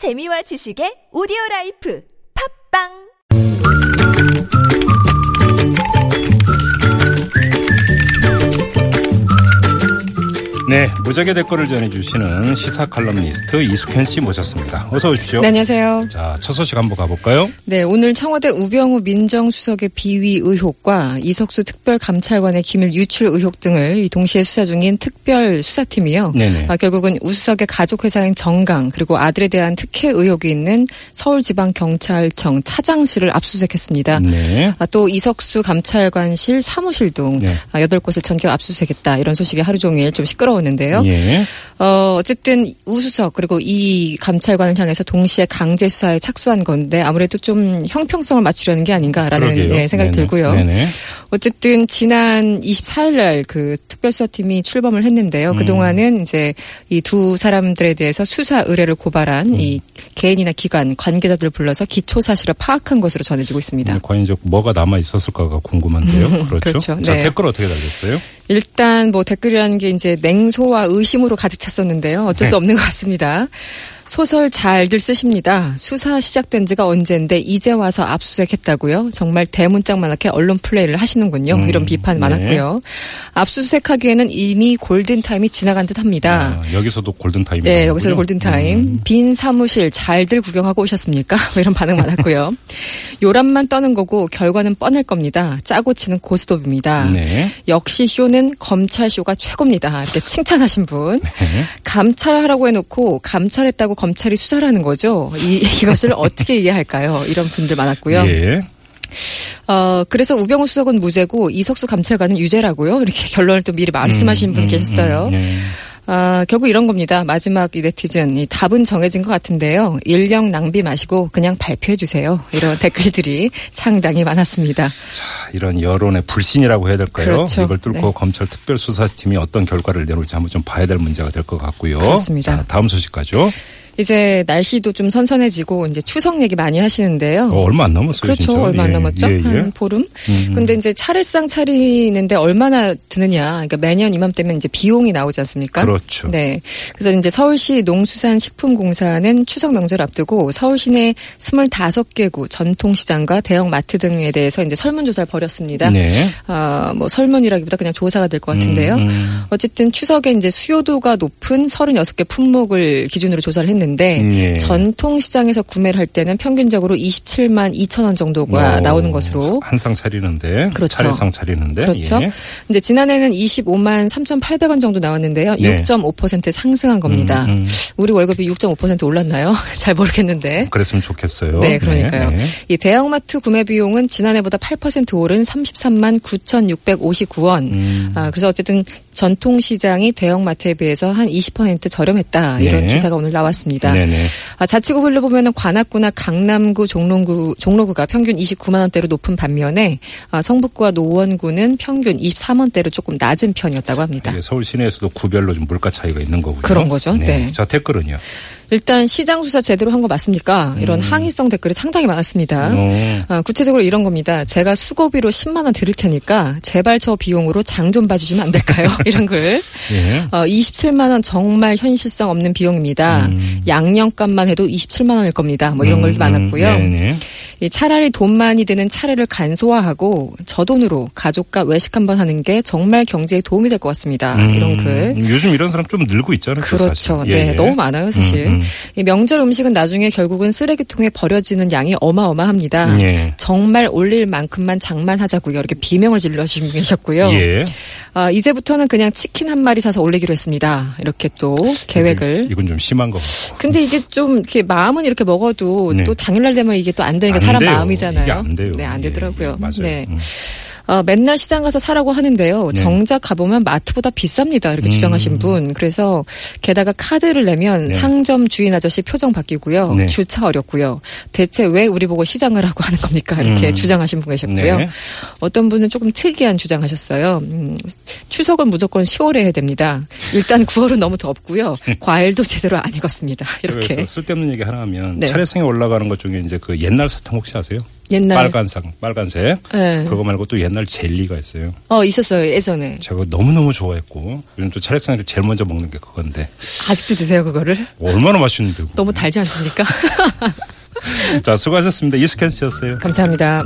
재미와 지식의 오디오 라이프. 팟빵 네, 무적의 댓글을 전해주시는 시사 칼럼니스트 이숙현 씨 모셨습니다. 어서 오십시오. 네, 안녕하세요. 자, 첫 소식 한번 가볼까요? 네, 오늘 청와대 우병우 민정수석의 비위 의혹과 이석수 특별감찰관의 기밀 유출 의혹 등을 동시에 수사 중인 특별 수사팀이요. 네네. 아, 결국은 우수석의 가족 회사인 정강 그리고 아들에 대한 특혜 의혹이 있는 서울지방경찰청 차장실을 압수수색했습니다. 네. 아, 또 이석수 감찰관실 사무실 등 네. 아, 8곳을 전격 압수수색했다. 이런 소식이 하루 종일 좀 시끄러 웠는데요. 예. 어, 어쨌든 우수석 그리고 이 감찰관을 향해서 동시에 강제 수사에 착수한 건데 아무래도 좀 형평성을 맞추려는 게 아닌가라는. 예, 생각이 네네. 들고요. 네네. 어쨌든 지난 24일 날 그 특별수사팀이 출범을 했는데요. 음. 그동안은 이제 이 두 사람들에 대해서 수사 의뢰를 고발한 음. 이 개인이나 기관 관계자들을 불러서 기초 사실을 파악한 것으로 전해지고 있습니다. 네, 과연 이제 뭐가 남아 있었을까가 궁금한데요. 그렇죠. 그렇죠. 자, 네. 댓글 어떻게 달렸어요? 일단 뭐 댓글이라는 게 이제 냉소와 의심으로 가득 찼었는데요. 어쩔 수 네. 없는 것 같습니다. 소설 잘들 쓰십니다. 수사 시작된 지가 언젠데 이제 와서 압수수색했다고요. 정말 대문짝만하게 언론 플레이를 하시는군요. 음, 이런 비판 네. 많았고요. 압수수색하기에는 이미 골든타임이 지나간 듯합니다. 아, 여기서도 골든타임이 네, 나오는군요. 여기서 골든타임. 음. 빈 사무실 잘들 구경하고 오셨습니까? 뭐 이런 반응 많았고요. 요람만 떠는 거고 결과는 뻔할 겁니다. 짜고 치는 고스톱입니다. 네. 역시 쇼는 검찰 쇼가 최고입니다. 이렇게 칭찬하신 분. 네. 감찰하라고 해놓고 감찰했다고 검찰이 수사를 하는 거죠. 이, 이것을 어떻게 이해할까요? 이런 분들 많았고요. 예. 어, 그래서 우병우 수석은 무죄고 이석수 감찰관은 유죄라고요. 이렇게 결론을 또 미리 말씀하신 분 음, 계셨어요. 음, 예. 아, 결국 이런 겁니다. 마지막 이 네티즌. 이 답은 정해진 것 같은데요. 인력 낭비 마시고 그냥 발표해 주세요. 이런 댓글들이 상당히 많았습니다. 자, 이런 여론의 불신이라고 해야 될까요? 그렇죠. 이걸 뚫고 네. 검찰 특별수사팀이 어떤 결과를 내놓을지 한번 좀 봐야 될 문제가 될 것 같고요. 그렇습니다. 자, 다음 소식 가죠. 이제 날씨도 좀 선선해지고 이제 추석 얘기 많이 하시는데요. 어, 얼마 안 남았어요, 그렇죠. 진짜. 얼마 안 예, 남았죠. 예, 예. 한 보름. 음. 근데 이제 차례상 차리는데 얼마나 드느냐. 그러니까 매년 이맘때면 이제 비용이 나오지 않습니까? 그렇죠. 네. 그래서 이제 서울시 농수산식품공사는 추석 명절 앞두고 서울 시내 25개 구 전통시장과 대형 마트 등에 대해서 이제 설문조사를 벌였습니다. 네. 아, 뭐 설문이라기보다 그냥 조사가 될 것 같은데요. 음, 음. 어쨌든 추석에 이제 수요도가 높은 36개 품목을 기준으로 조사를 했는데 예. 전통 시장에서 구매를 할 때는 평균적으로 27만 2천 원 정도가 어, 나오는 것으로 한 상 차리는데 그렇죠. 차례상 차리는데 그렇죠. 예. 이제 지난해는 25만 3,800원 정도 나왔는데요. 네. 6.5% 상승한 겁니다. 음, 음. 우리 월급이 6.5% 올랐나요? 잘 모르겠는데. 그랬으면 좋겠어요. 네, 그러니까요. 네, 네. 이 대형마트 구매 비용은 지난해보다 8% 오른 33만 9,659원. 음. 아, 그래서 어쨌든 전통시장이 대형마트에 비해서 한 20% 저렴했다. 이런 네. 기사가 오늘 나왔습니다. 네네. 아, 자치구별로 보면은 관악구나 강남구, 종로구, 종로구가 평균 29만 원대로 높은 반면에 아, 성북구와 노원구는 평균 23원대로 조금 낮은 편이었다고 합니다. 서울 시내에서도 구별로 좀 물가 차이가 있는 거군요. 그런 거죠. 네. 자 댓글은요. 일단 시장 수사 제대로 한 거 맞습니까? 이런 항의성 댓글이 상당히 많았습니다. 음. 어. 아, 구체적으로 이런 겁니다. 제가 수고비로 10만 원 드릴 테니까 제발 저 비용으로 장 좀 봐주시면 안 될까요? 이런 글. 예. 어, 27만 원 정말 현실성 없는 비용입니다. 음. 양념값만 해도 27만 원일 겁니다. 뭐 이런 음, 걸 많았고요. 음, 네네. 이 차라리 돈 많이 드는 차례를 간소화하고 저 돈으로 가족과 외식 한번 하는 게 정말 경제에 도움이 될 것 같습니다. 음, 이런 글. 요즘 이런 사람 좀 늘고 있잖아요. 그 그렇죠. 사실. 네, 예, 예. 너무 많아요, 사실. 음, 명절 음식은 나중에 결국은 쓰레기통에 버려지는 양이 어마어마합니다. 예. 정말 올릴 만큼만 장만하자고요. 이렇게 비명을 질러주신 분 계셨고요. 예. 아, 이제부터는 그냥 치킨 한 마리 사서 올리기로 했습니다. 이렇게 또 계획을. 이건 좀 심한 거. 근데 이게 좀 이렇게 마음은 이렇게 먹어도 네. 또 당일날 되면 이게 또안게안 사람 돼요. 마음이잖아요. 이게 안 돼요. 네, 안 예, 되더라고요. 예, 맞아요. 네. 음. 어, 맨날 시장 가서 사라고 하는데요. 네. 정작 가보면 마트보다 비쌉니다. 이렇게 음. 주장하신 분. 그래서 게다가 카드를 내면 네. 상점 주인 아저씨 표정 바뀌고요. 네. 주차 어렵고요. 대체 왜 우리 보고 시장을 하고 하는 겁니까? 이렇게 음. 주장하신 분 계셨고요. 네. 어떤 분은 조금 특이한 주장하셨어요. 음, 추석은 무조건 10월에 해야 됩니다. 일단 9월은 너무 덥고요. 과일도 제대로 안 익었습니다. 이렇게. 그래서 쓸데없는 얘기 하나 하면 네. 차례상에 올라가는 것 중에 이제 그 옛날 사탕 혹시 아세요? 옛날 빨간색, 빨간색. 네. 그거 말고 또 옛날 젤리가 있어요. 어 있었어요 예전에 제가 너무 너무 좋아했고, 요즘 또 차례상에서 제일 먼저 먹는 게 그건데, 아직도 드세요 그거를 얼마나 맛있는데. 너무 달지 않습니까? 자, 수고하셨습니다. 이스캔 씨였어요. 감사합니다.